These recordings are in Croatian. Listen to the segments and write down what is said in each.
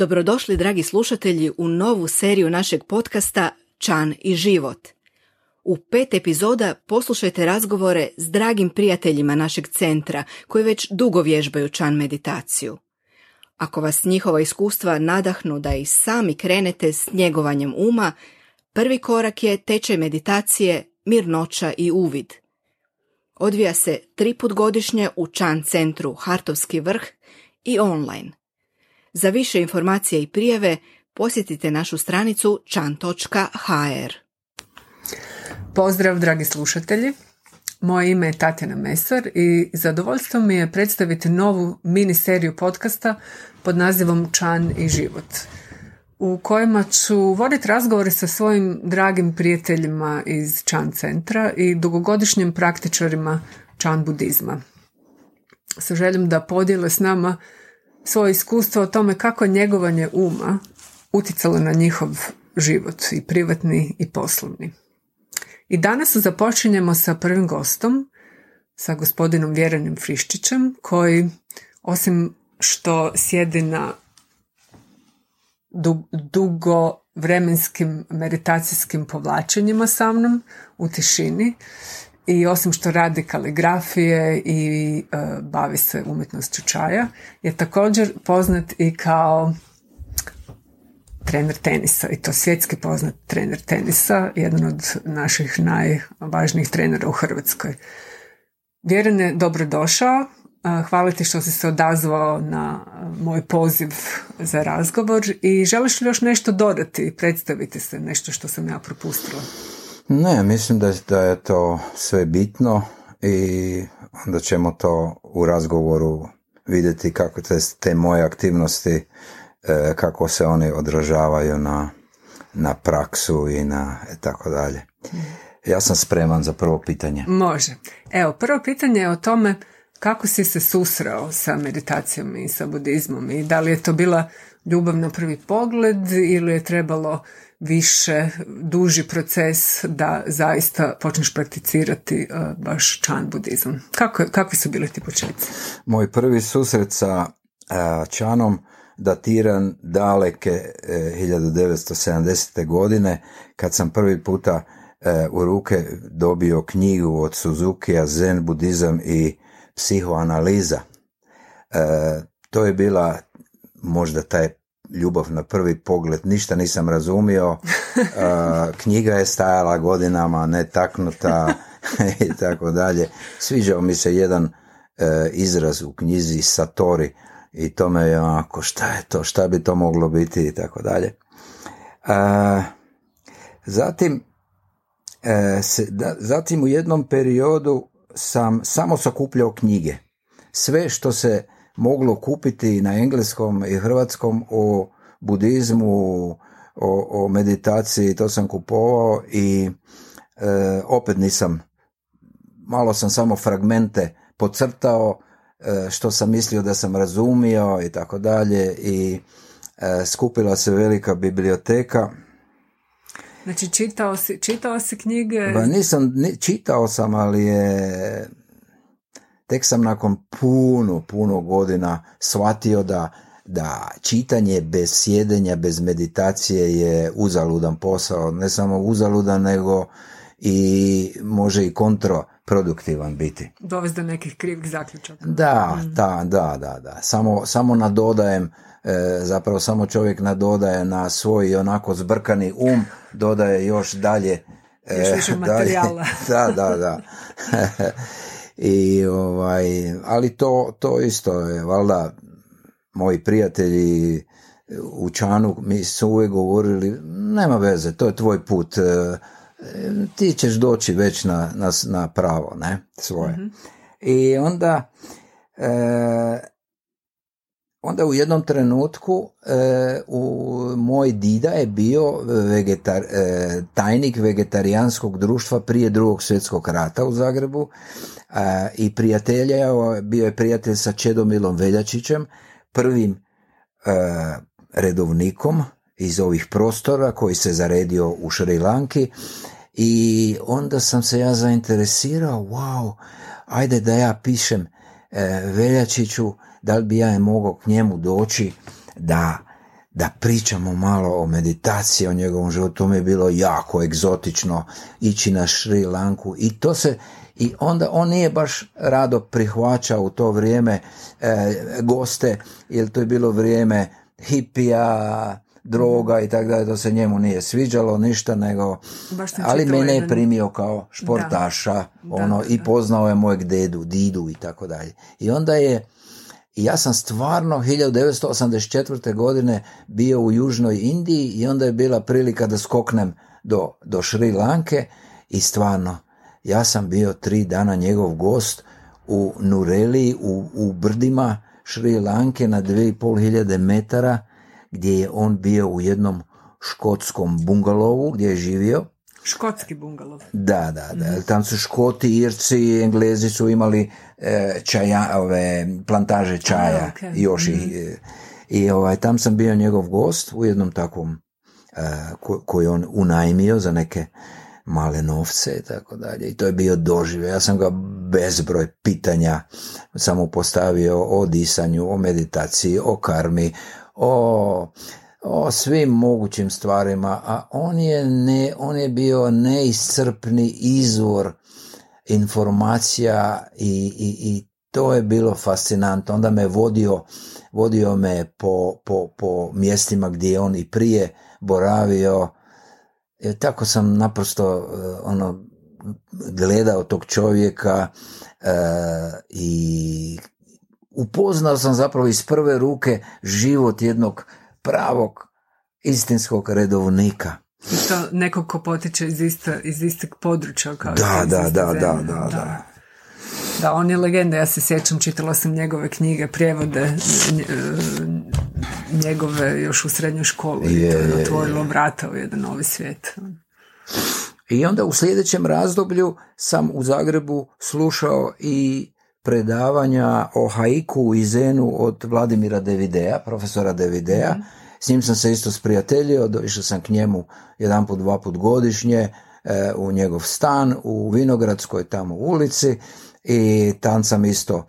Dobrodošli, dragi slušatelji, u novu seriju našeg podcasta Čan i život. U pet epizoda poslušajte razgovore s dragim prijateljima našeg centra koji već dugo vježbaju Čan meditaciju. Ako vas njihova iskustva nadahnu da i sami krenete s njegovanjem uma, prvi korak je tečaj meditacije, mirnoća i uvid. Odvija se tri put godišnje u Čan centru Hartovski vrh i online. Za više informacija i prijave posjetite našu stranicu chan.hr. Pozdrav dragi slušatelji, moje ime je Tatjana Mesar i zadovoljstvo mi je predstaviti novu mini seriju podcasta pod nazivom Čan i život u kojima ću voditi razgovore sa svojim dragim prijateljima iz Čan centra i dugogodišnjim praktičarima Čan budizma. Sa željom da podijele s nama svoje iskustvo o tome kako njegovanje uma utjecalo na njihov život i privatni i poslovni. I danas započinjemo sa prvim gostom, sa gospodinom Vjerenim Friščićem, koji osim što sjedi na dugo vremenskim meditacijskim povlačenjima sa mnom u tišini i osim što radi kaligrafije i e, bavi se umjetnošću čaja, je također poznat i kao trener tenisa i to svjetski poznat trener tenisa, jedan od naših najvažnijih trenera u Hrvatskoj. Vjeren je dobrodošao, e, hvala ti što si se odazvao na moj poziv za razgovor i želiš li još nešto dodati i predstaviti se, nešto što sam ja propustila? Ne, mislim da, da je to sve bitno i onda ćemo to u razgovoru vidjeti kako te, te moje aktivnosti, e, kako se oni odražavaju na, na praksu i na e, tako dalje. Ja sam spreman za prvo pitanje. Može. Evo, prvo pitanje je o tome kako si se susreo sa meditacijom i sa budizmom i da li je to bila ljubav na prvi pogled ili je trebalo više, duži proces da zaista počneš prakticirati uh, baš čan budizam. Kako, kakvi su bili ti početci? Moj prvi susret sa uh, čanom datiran daleke 1970. godine kad sam prvi puta u ruke dobio knjigu od Suzukija Zen budizam i psihoanaliza. To je bila možda taj ljubav na prvi pogled, ništa nisam razumio, knjiga je stajala godinama netaknuta i tako dalje. Sviđao mi se jedan e, izraz u knjizi Satori i to me je onako, šta je to, šta bi to moglo biti i tako dalje. Zatim, e, zatim u jednom periodu sam samo sakupljao knjige. Sve što se moglo kupiti na engleskom i hrvatskom o budizmu, o, o meditaciji, to sam kupovao i e, opet nisam, malo sam samo fragmente pocrtao e, što sam mislio da sam razumio i tako dalje i e, skupila se velika biblioteka. Znači čitao si, čitao si knjige? Ba, nisam, čitao sam, ali je tek sam nakon puno, puno godina shvatio da, da čitanje bez sjedenja, bez meditacije je uzaludan posao. Ne samo uzaludan, nego i može i kontraproduktivan biti. Dovesti do nekih krivih zaključaka. Da, mm. da, da, da, da. Samo, samo nadodajem, e, zapravo samo čovjek nadodaje na svoj onako zbrkani um, dodaje još dalje. E, još više materijala. da, da, da. I ovaj, ali to, to isto je, valjda, moji prijatelji u Čanu mi su uvijek govorili, nema veze, to je tvoj put, e, ti ćeš doći već na, na, na pravo, ne, svoje. Mhm. I onda, e, onda u jednom trenutku e, u moj dida je bio vegetar, e, tajnik vegetarijanskog društva prije drugog svjetskog rata u Zagrebu i prijatelja, bio je prijatelj sa Čedomilom Veljačićem, prvim e, redovnikom iz ovih prostora koji se zaredio u Šrilanki i onda sam se ja zainteresirao, wow, ajde da ja pišem e, Veljačiću, da li bi ja mogao k njemu doći da da pričamo malo o meditaciji, o njegovom životu, to mi je bilo jako egzotično ići na Šri Lanku. I to se i onda on nije baš rado prihvaćao u to vrijeme e, goste, jer to je bilo vrijeme hipija, droga i tako dalje, to se njemu nije sviđalo ništa, nego, ali mene je primio kao športaša, ono, i poznao je mojeg dedu, didu i tako dalje. I onda je, ja sam stvarno 1984. godine bio u Južnoj Indiji i onda je bila prilika da skoknem do, do Šri Lanke i stvarno, ja sam bio tri dana njegov gost u Nureli, u, u brdima Šri Lanke na 2500 metara, gdje je on bio u jednom škotskom bungalovu gdje je živio. Škotski bungalov. Da, da, da. Mm. Tam su Škoti, Irci, Englezi su imali e, čaja, ove, plantaže čaja. okay. Još i, mhm. i ovaj, tam sam bio njegov gost u jednom takvom e, ko, koji on unajmio za neke male novce i tako dalje. I to je bio dožive. Ja sam ga bezbroj pitanja samo postavio o disanju, o meditaciji, o karmi, o, o svim mogućim stvarima, a on je, ne, on je bio neiscrpni izvor informacija i, i, i to je bilo fascinantno. Onda me vodio, vodio me po, po, po mjestima gdje je on i prije boravio. I tako sam naprosto eh, ono, gledao tog čovjeka e, i upoznao sam zapravo iz prve ruke život jednog pravog istinskog redovnika. I to nekog ko potiče iz, isto, iz istog područja kao da, da, da, da, da, da, da. Da, on je legenda, ja se sjećam, čitala sam njegove knjige, prijevode njegove još u srednjoj školi je, to je otvorilo vrata u jedan novi svijet. I onda u sljedećem razdoblju sam u Zagrebu slušao i predavanja o haiku i zenu od Vladimira Devidea, profesora Devidea. mm S njim sam se isto sprijateljio, išao sam k njemu jedan put, dva put godišnje e, u njegov stan u Vinogradskoj tamo ulici i tam sam isto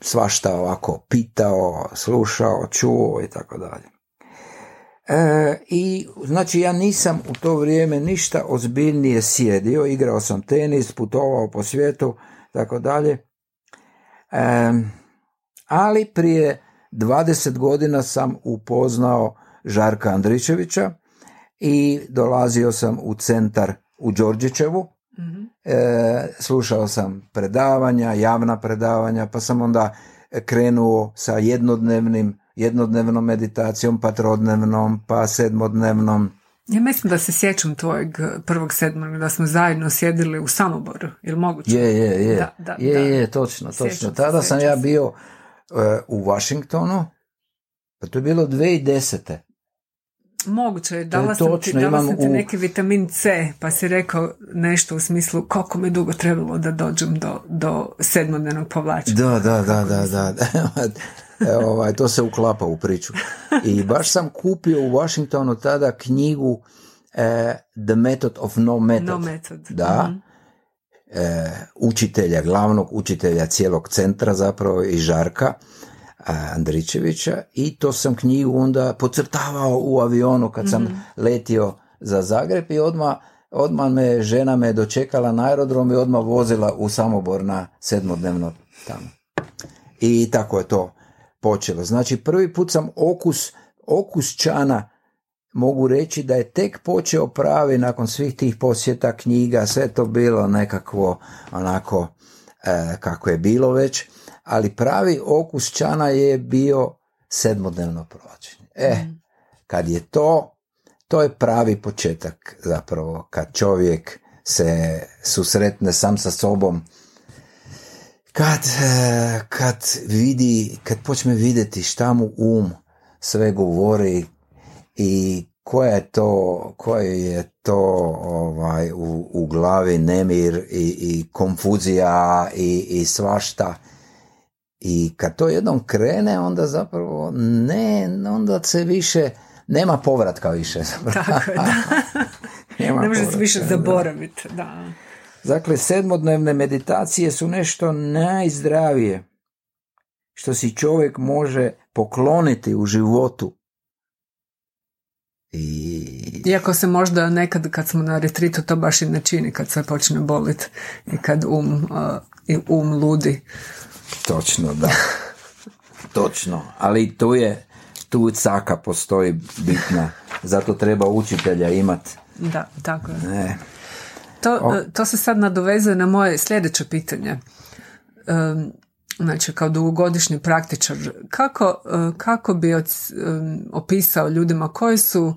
svašta ovako pitao, slušao, čuo i tako dalje. E, I znači ja nisam u to vrijeme ništa ozbiljnije sjedio, igrao sam tenis, putovao po svijetu, tako dalje ali prije 20 godina sam upoznao Žarka Andričevića i dolazio sam u centar u Đorđićevu. mm slušao sam predavanja, javna predavanja, pa sam onda krenuo sa jednodnevnim, jednodnevnom meditacijom, pa trodnevnom, pa sedmodnevnom. Ja mislim da se sjećam tvojeg prvog sedmog, da smo zajedno sjedili u Samoboru, ili moguće? Je, je, je, da, da, je, je, točno, točno. Tada sam ja bio uh, u Washingtonu, pa to je bilo 2010. Moguće je, dala sam ti, dala sam ti neki vitamin C, pa si rekao nešto u smislu koliko mi dugo trebalo da dođem do, do sedmodnevnog povlačenja. Da, da, da, da, da. E, ovaj, to se uklapa u priču. I baš sam kupio u Washingtonu tada knjigu eh, The Method of No Method. No method. Da. mm učitelja, glavnog učitelja cijelog centra zapravo i Žarka Andričevića i to sam knjigu onda pocrtavao u avionu kad sam mm letio za Zagreb i odmah odmah me žena me dočekala na aerodrom i odmah vozila u Samobor na sedmodnevno tamo. I tako je to počelo. Znači prvi put sam okus, okus čana mogu reći da je tek počeo pravi nakon svih tih posjeta knjiga, sve to bilo nekakvo onako e, kako je bilo već, ali pravi okus čana je bio sedmodnevno provođenje. E, mm. kad je to, to je pravi početak zapravo, kad čovjek se susretne sam sa sobom, kad, e, kad vidi, kad počne vidjeti šta mu um sve govori i koja je to, koje je to ovaj, u, u glavi nemir i, i konfuzija i, i svašta. I kad to jednom krene, onda zapravo ne, onda se više, nema povratka više. Tako je, da. ne može se više zaboraviti, da. Dakle, sedmodnevne meditacije su nešto najzdravije što si čovjek može pokloniti u životu I Iako se možda nekad kad smo na retritu to baš i ne čini kad sve počne boliti i kad um, uh, i um ludi. točno, da. Točno. Ali tu je, tu caka postoji bitna. Zato treba učitelja imat. Da, tako je. Ne. To, to se sad nadovezuje na moje sljedeće pitanje. Znači, kao dugogodišnji praktičar, kako, uh, kako bi opisao ljudima koji su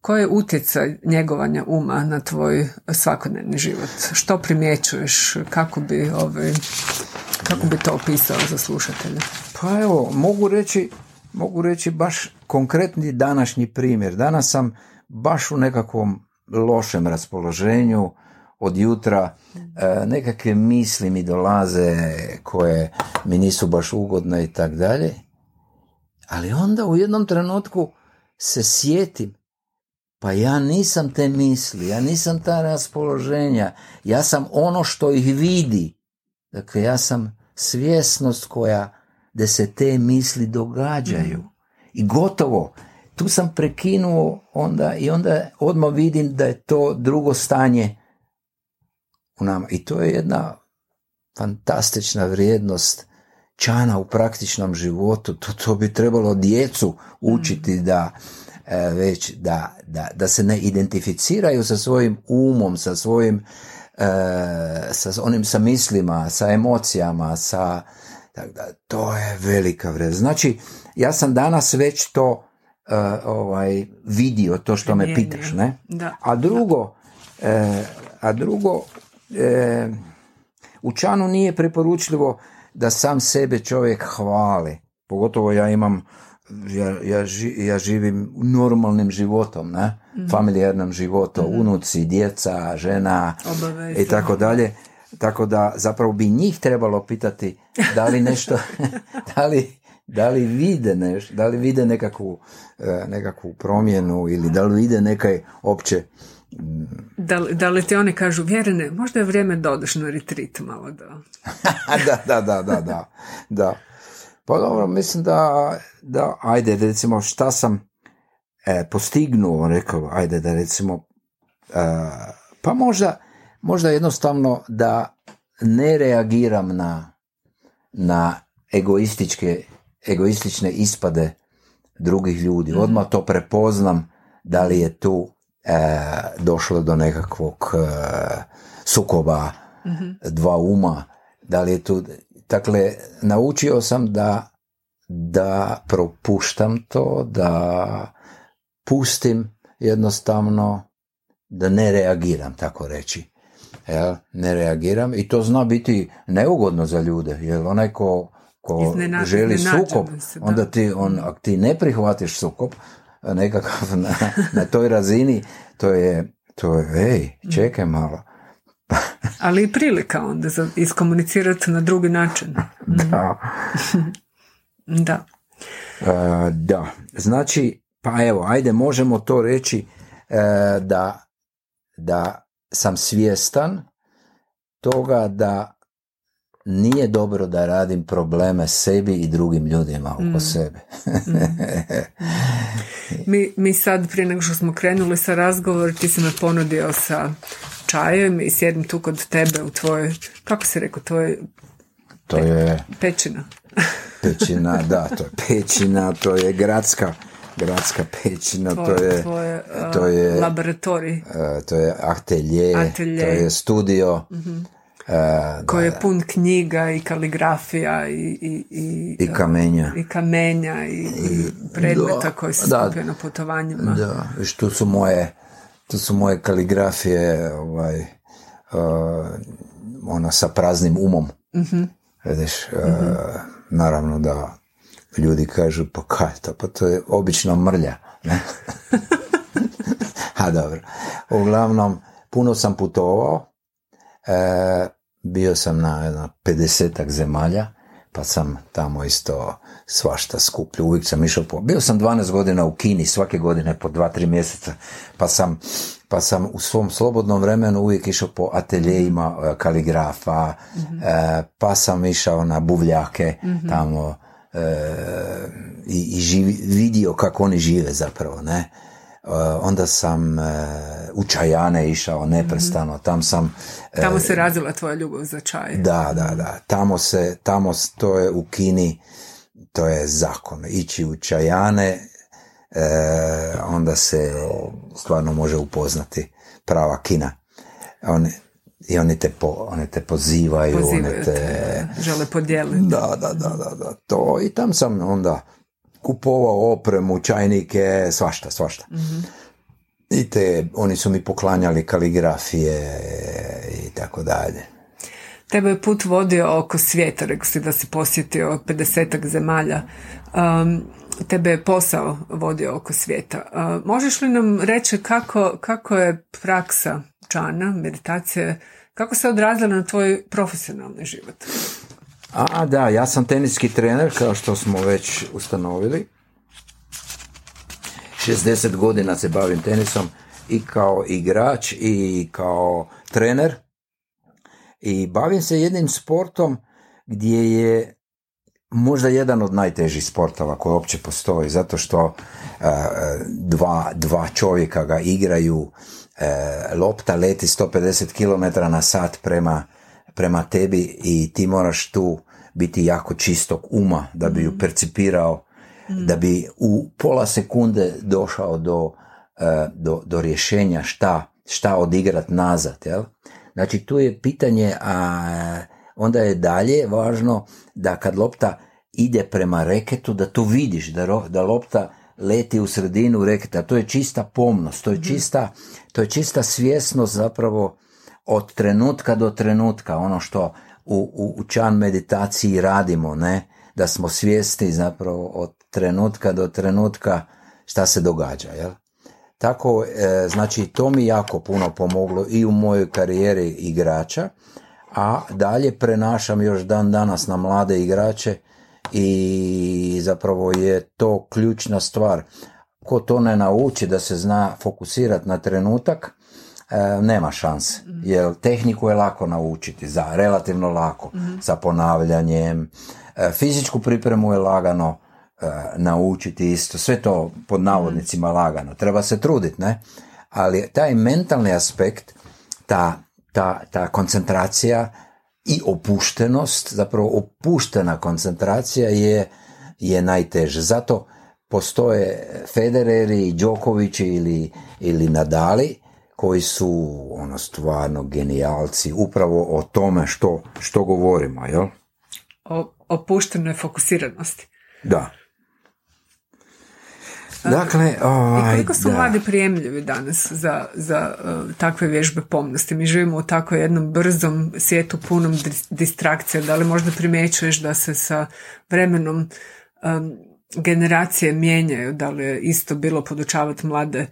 koji je utjecaj njegovanja uma na tvoj svakodnevni život? Što primjećuješ? Kako bi, ovaj, kako bi to opisao za slušatelje? Pa evo, mogu reći, mogu reći baš konkretni današnji primjer. Danas sam baš u nekakvom lošem raspoloženju od jutra, e, nekakve misli mi dolaze koje mi nisu baš ugodne i tak dalje. Ali onda u jednom trenutku se sjetim, pa ja nisam te misli, ja nisam ta raspoloženja, ja sam ono što ih vidi. Dakle, ja sam svjesnost koja da se te misli događaju. I gotovo. Tu sam prekinuo onda i onda odmah vidim da je to drugo stanje u nama. I to je jedna fantastična vrijednost čana u praktičnom životu. To, to bi trebalo djecu učiti da e, već da, da, da se ne identificiraju sa svojim umom, sa svojim e, sa onim sa mislima, sa emocijama, sa tako da, to je velika vrijednost. Znači, ja sam danas već to e, ovaj, vidio, to što me pitaš, ne? Da. A drugo, e, a drugo, e, u čanu nije preporučljivo da sam sebe čovjek hvali. Pogotovo ja imam, ja, ja, ži- ja živim normalnim životom, ne? Familijarnim životom, unuci, djeca, žena i tako dalje. Tako da zapravo bi njih trebalo pitati da li nešto, da li, da li vide nešto, da li vide nekakvu, e, nekakvu promjenu ili da li vide nekaj opće Da li, da li ti oni kažu, vjerene, možda je vrijeme da odeš na retreat malo da... da, da, da, da, da, da. Pa dobro, mislim da, da ajde, recimo, šta sam e, postignuo, rekao, ajde da recimo, e, pa možda, možda jednostavno da ne reagiram na, na egoističke, egoistične ispade drugih ljudi. Odmah to prepoznam da li je tu e, došlo do nekakvog e, sukoba dva uma, da li je tu, dakle, naučio sam da da propuštam to, da pustim jednostavno da ne reagiram, tako reći. Jel? Ne reagiram i to zna biti neugodno za ljude, jer onaj ko, ko Iznena- želi sukob, se, da. onda ti, on, ako ti ne prihvatiš sukob nekakav na, na toj razini, to je, to je, ej, čekaj malo. Ali i prilika onda za iskomunicirati na drugi način. Da. Da. E, da, znači, pa evo, ajde, možemo to reći e, da, da sam svjestan toga da nije dobro da radim probleme sebi i drugim ljudima oko sebe. Mi, mi sad, prije nego što smo krenuli sa razgovor, ti si me ponudio sa čajem i sjedim tu kod tebe u tvojoj, kako si rekao, tvojoj to je pećina. pećina, da, to je pećina, to je gradska, gradska pećina, to Tvoj, je, tvoj, uh, to je, laboratorij e, to je atelje, Atelje. to je studio, e, koji je pun knjiga i kaligrafija i, i, i, i kamenja. i kamenja i, i predmeta koji se skupio na putovanjima. Da, viš, tu su moje, tu su moje kaligrafije, ovaj, uh, ona sa praznim umom. Vidiš, uh, naravno da ljudi kažu, pa kaj je to, pa to je obična mrlja. Ne? A dobro. Uglavnom, puno sam putovao, e, bio sam na jedno 50 zemalja, pa sam tamo isto svašta skupljio, uvijek sam išao po... Bio sam 12 godina u Kini, svake godine po 2-3 mjeseca, pa sam, pa sam u svom slobodnom vremenu uvijek išao po ateljejima e, kaligrafa, e, pa sam išao na buvljake tamo e, i, i živi- vidio kako oni žive zapravo, ne? Onda sam u Čajane išao neprestano, tam sam... Tamo se razila tvoja ljubav za čaj. Da, da, da, tamo se, tamo to je u Kini, to je zakon, ići u Čajane, onda se stvarno može upoznati prava Kina. Oni, i oni te, po, oni te pozivaju, Pozivaju te, te, žele podijeliti. Da, da, da, da, da, to i tam sam onda kupovao opremu, čajnike, svašta, svašta. I te, oni su mi poklanjali kaligrafije i tako dalje. Tebe je put vodio oko svijeta, rekao si da si posjetio 50 zemalja. Um, tebe je posao vodio oko svijeta. Uh, možeš li nam reći kako, kako je praksa čana, meditacije, kako se odrazila na tvoj profesionalni život? A, da, ja sam teniski trener, kao što smo već ustanovili. 60 godina se bavim tenisom i kao igrač i kao trener. I bavim se jednim sportom gdje je možda jedan od najtežih sportova koji uopće postoji, zato što dva, dva čovjeka ga igraju, e, lopta leti 150 km na sat prema, prema tebi i ti moraš tu biti jako čistog uma da bi ju percipirao, da bi u pola sekunde došao do, e, do, do rješenja šta, šta odigrat nazad. Jel? Znači tu je pitanje, a onda je dalje važno da kad lopta ide prema reketu, da to vidiš, da, ro, da lopta leti u sredinu reketa. To je čista pomnost, to je čista, to je čista svjesnost zapravo od trenutka do trenutka, ono što u, u, u čan meditaciji radimo, ne? da smo svjesni zapravo od trenutka do trenutka šta se događa. Jel? Tako, e, znači, to mi jako puno pomoglo i u mojoj karijeri igrača, a dalje prenašam još dan danas na mlade igrače i zapravo je to ključna stvar. Ko to ne nauči da se zna fokusirati na trenutak, nema šanse. Jer tehniku je lako naučiti, za relativno lako, sa ponavljanjem. E, fizičku pripremu je lagano e, naučiti isto. Sve to pod navodnicima lagano. Treba se truditi, ne? Ali taj mentalni aspekt, ta, ta, ta koncentracija i opuštenost, zapravo opuštena koncentracija je, je najteže. Zato postoje Federeri, Đokovići ili, ili Nadali koji su ono stvarno genijalci upravo o tome što, što govorimo, jel? O opuštenoj fokusiranosti. Da. Dakle, ovaj, I koliko su da. mladi prijemljivi danas za, za uh, takve vježbe pomnosti? Mi živimo u tako jednom brzom svijetu punom dis- distrakcija. Da li možda primjećuješ da se sa vremenom um, generacije mijenjaju? Da li je isto bilo podučavati mlade uh,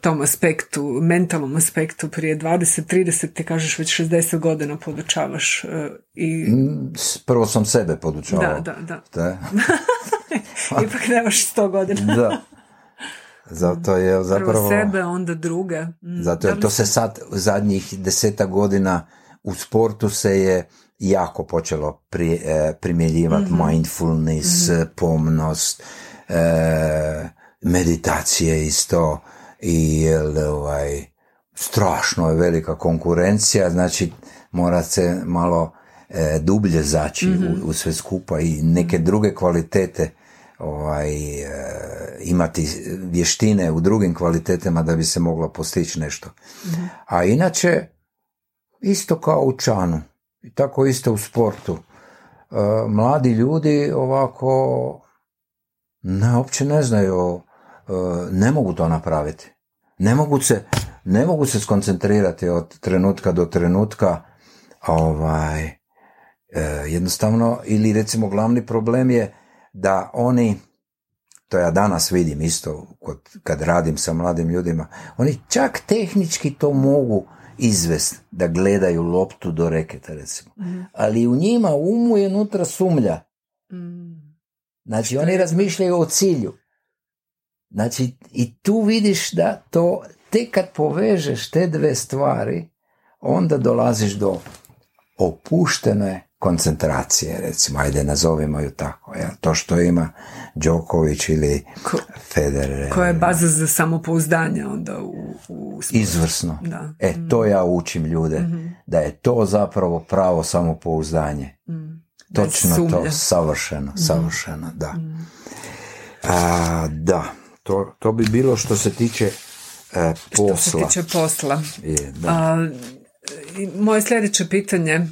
tom aspektu, mentalnom aspektu prije 20-30, ti kažeš već 60 godina podučavaš uh, i... Mm, Prvo sam sebe podučavao. Da, da, da. Ipak nemaš 100 godina. da. Zato je zapravo... Prvo sebe, onda druge. Mm, Zato jer li to se- sad zadnjih deseta godina u sportu se je jako počelo pri, e, primjenjivati mindfulness, pomnost, e, meditacije isto i jel, ovaj, strašno je velika konkurencija, znači mora se malo e, dublje zaći u, u sve skupa i neke druge kvalitete ovaj, e, imati vještine u drugim kvalitetama da bi se moglo postići nešto. A inače, isto kao u čanu, i tako isto u sportu. E, mladi ljudi ovako ne, uopće ne znaju, e, ne mogu to napraviti. Ne mogu se, ne mogu se skoncentrirati od trenutka do trenutka, ovaj, e, jednostavno, ili recimo glavni problem je da oni, to ja danas vidim isto kod, kad radim sa mladim ljudima, oni čak tehnički to mogu izvest da gledaju loptu do reketa recimo. Ali u njima umu je unutra sumlja. Mm. Znači oni razmišljaju o cilju. Znači i tu vidiš da to tek kad povežeš te dve stvari, onda dolaziš do opuštene koncentracije, recimo, ajde nazovimo ju tako. Ja. To što ima Đoković ili Ko, Federer. koja je baza za samopouzdanje onda u, u. Izvrsno. Da. Mm. E, to ja učim ljude, da je to zapravo pravo samopouzdanje. Točno sumnje. to, savršeno, savršeno, da. A, da, to, to bi bilo što se tiče e, posla. Što se tiče posla. Je, da. A, moje sljedeće pitanje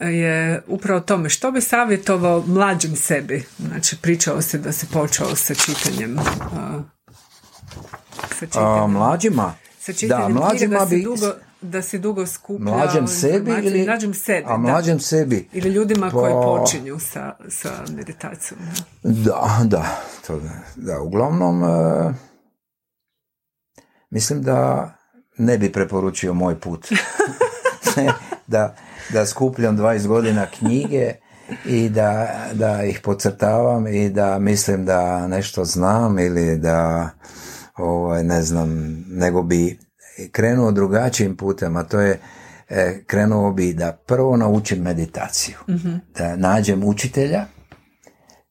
je upravo o tome što bi savjetovao mlađem sebi. Znači, pričao se da se počeo sa čitanjem. a, sa A, čitanjem. mlađima? sa čitanjem da, mlađima da bi... dugo, da si dugo skupljao Mlađem sebi ili... Mlađem sebi, A da. mlađem sebi. Ili ljudima koji Pa- počinju sa, sa meditacijom. da. Da, da, to da, da, uglavnom e, mislim da ne bi preporučio moj put. Da, da skupljam 20 godina knjige i da, da ih pocrtavam i da mislim da nešto znam ili da ovaj, ne znam, nego bi krenuo drugačijim putem, a to je e, krenuo bi da prvo naučim meditaciju. Da nađem učitelja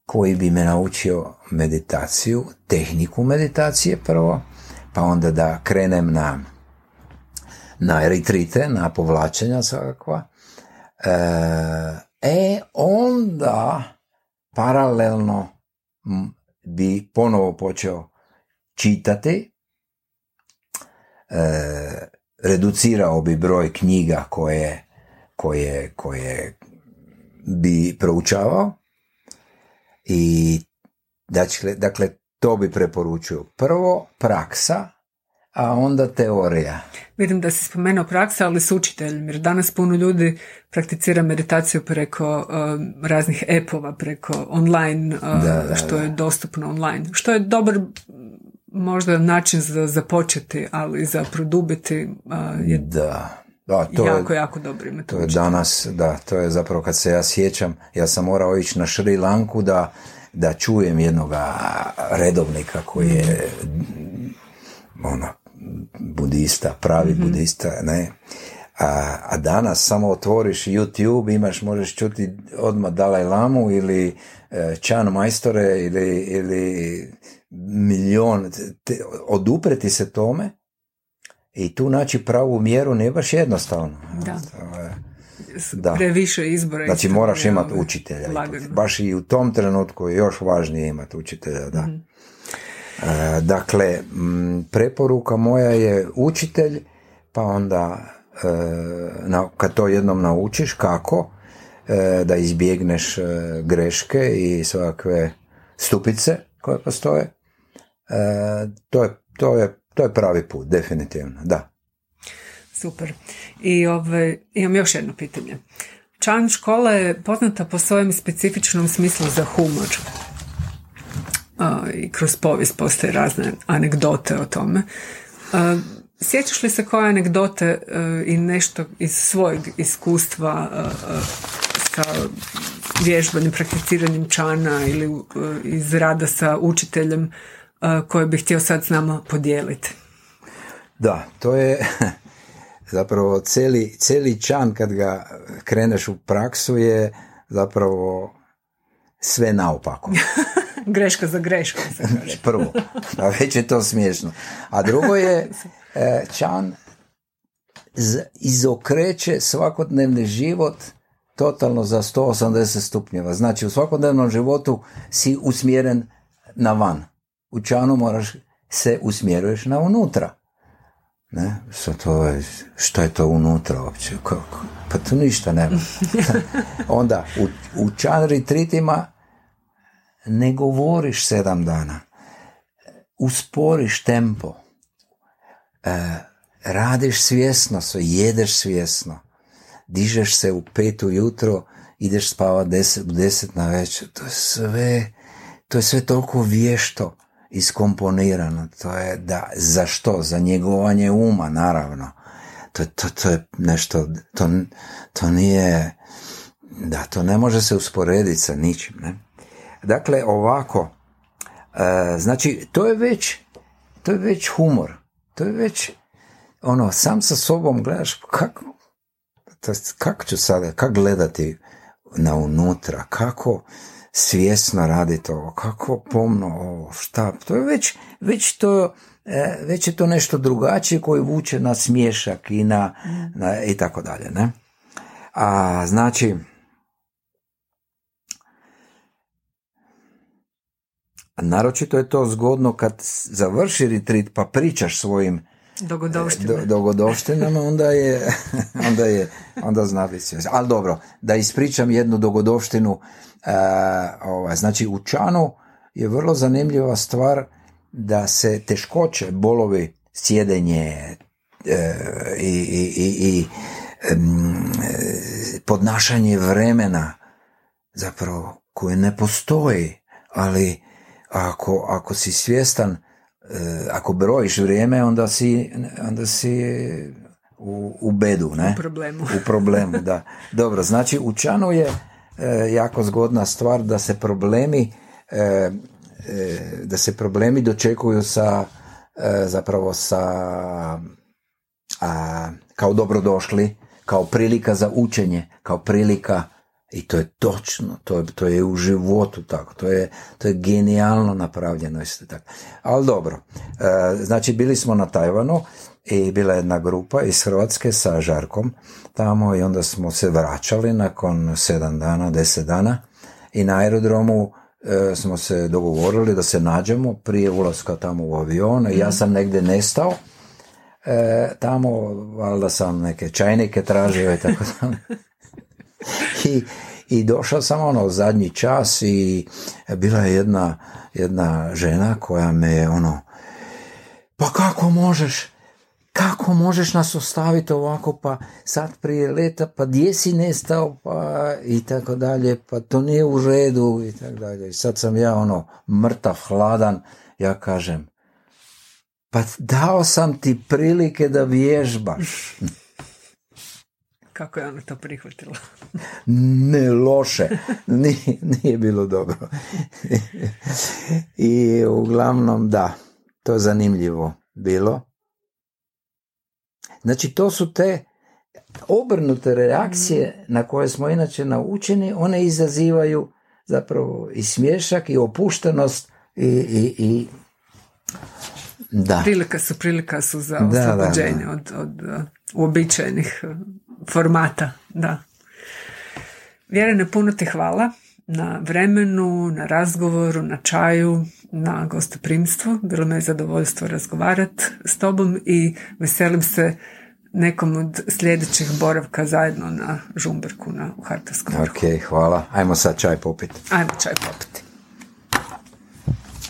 koji bi me naučio meditaciju, tehniku meditacije prvo, pa onda da krenem na, na retrite, na povlačenja svakakva. E, e, onda paralelno bi ponovo počeo čitati, reducirao bi broj knjiga koje, koje, koje bi proučavao i dakle, dakle to bi preporučio. Prvo praksa, a onda teorija. Vidim da si spomenuo praksa, ali s učiteljem, jer danas puno ljudi prakticira meditaciju preko um, raznih epova, preko online, uh, Da, da, što je dostupno online. Što je dobar možda način za započeti, ali za produbiti je Da. Da, to jako, je, jako dobro imati to je danas, da, to je zapravo kad se ja sjećam, ja sam morao ići na Šri Lanku da, da čujem jednoga redovnika koji je ono, budista, pravi budista, ne. A, a danas samo otvoriš YouTube, imaš, možeš čuti odmah Dalaj Lamu ili e, Chan Majstore ili, ili milion, te, odupreti se tome i tu naći pravu mjeru nije baš jednostavno. Da. Da. Previše izbora. Znači moraš imati učitelja. lagano. Baš i u tom trenutku je još važnije imati učitelja, da. E, dakle, m, preporuka moja je učitelj, pa onda e, na, kad to jednom naučiš kako, e, da izbjegneš greške i svakakve stupice koje postoje, to, je, to, je, to je pravi put, definitivno, da. Super. I ovaj, imam još jedno pitanje. Čan škola je poznata po svojem specifičnom smislu za humor. I kroz povijest postoje razne anegdote o tome. Sjećaš li se koje anegdote e, i nešto iz svojeg iskustva e, e, sa vježbanjem, prakticiranjem čana ili e, iz rada sa učiteljem e, koje bih htio sad s nama podijeliti? Da, to je zapravo cijeli, cijeli čan kad ga kreneš u praksu je zapravo sve naopako. Greška za greškom. Prvo, a već je to smiješno. A drugo je, e, čan izokreće svakodnevni život totalno za 180 stupnjeva. Znači u svakodnevnom životu si usmjeren na van. U čanu moraš se usmjeruješ na unutra. Ne? Što, to je, što je to unutra uopće? Kako? Pa tu ništa nema. Onda u, u čan retritima ne govoriš sedam dana. Usporiš tempo. E, radiš svjesno, jedeš svjesno. Dižeš se u pet ujutro, ideš spavat deset, deset na večer. To je sve, to je sve toliko vješto iskomponirano. To je da, za što? Za njegovanje uma, naravno. To, to, to je nešto, to, to nije, da, to ne može se usporediti sa ničim, ne? Dakle, ovako, e, znači, to je već, to je već humor. To je već, ono, sam sa sobom gledaš kako, kako ću sada, kako gledati na unutra, kako svjesno radite ovo, kako pomno ovo, šta, to je već, već to, e, već je to nešto drugačije koji vuče na smješak i na, na i tako dalje, ne? A znači, naročito je to zgodno kad završi retreat pa pričaš svojim Dogodovštinama, onda je, onda je, onda zna biti sve. Ali dobro, da ispričam jednu dogodovštinu, e, ovaj, znači u Čanu je vrlo zanimljiva stvar da se teškoće, bolovi, sjedenje e, i, i, i, i podnašanje vremena zapravo koje ne postoji, ali ako, ako si svjestan ako brojiš vrijeme, onda si, onda si u, u bedu, ne? U problemu. U problemu, da. Dobro, znači u Čanu je e, jako zgodna stvar da se problemi e, da se problemi dočekuju sa zapravo sa a, kao dobrodošli, kao prilika za učenje, kao prilika i to je točno, to je, to je u životu tako, to je, to je genijalno napravljeno tako. Ali dobro, e, znači bili smo na Tajvanu i bila je jedna grupa iz Hrvatske sa Žarkom tamo i onda smo se vraćali nakon sedam dana, deset dana i na aerodromu e, smo se dogovorili da se nađemo prije ulaska tamo u avion i ja sam negdje nestao e, tamo, valjda sam neke čajnike tražio i tako dalje. I, i došao sam ono zadnji čas i bila je jedna, jedna žena koja me je ono pa kako možeš? Kako možeš nas ostaviti ovako, pa sad prije leta, pa gdje si nestao, pa i tako dalje, pa to nije u redu i tako dalje. I sad sam ja ono mrtav, hladan, ja kažem, pa dao sam ti prilike da vježbaš. Kako je ona to prihvatila? ne loše, nije, nije bilo dobro. I uglavnom da, to je zanimljivo bilo. Znači to su te obrnute reakcije na koje smo inače naučeni, one izazivaju zapravo i smješak i opuštenost i, i, i da. Prilika su, prilika su za oslobođenje od, od uh, uobičajenih uh, formata, da. Vjerene, puno ti hvala na vremenu, na razgovoru, na čaju, na gostoprimstvu. Bilo me je zadovoljstvo razgovarati s tobom i veselim se nekom od sljedećih boravka zajedno na Žumberku na, u Hartovskom. Ok, hvala. Ajmo sad čaj popiti. Ajmo čaj popiti.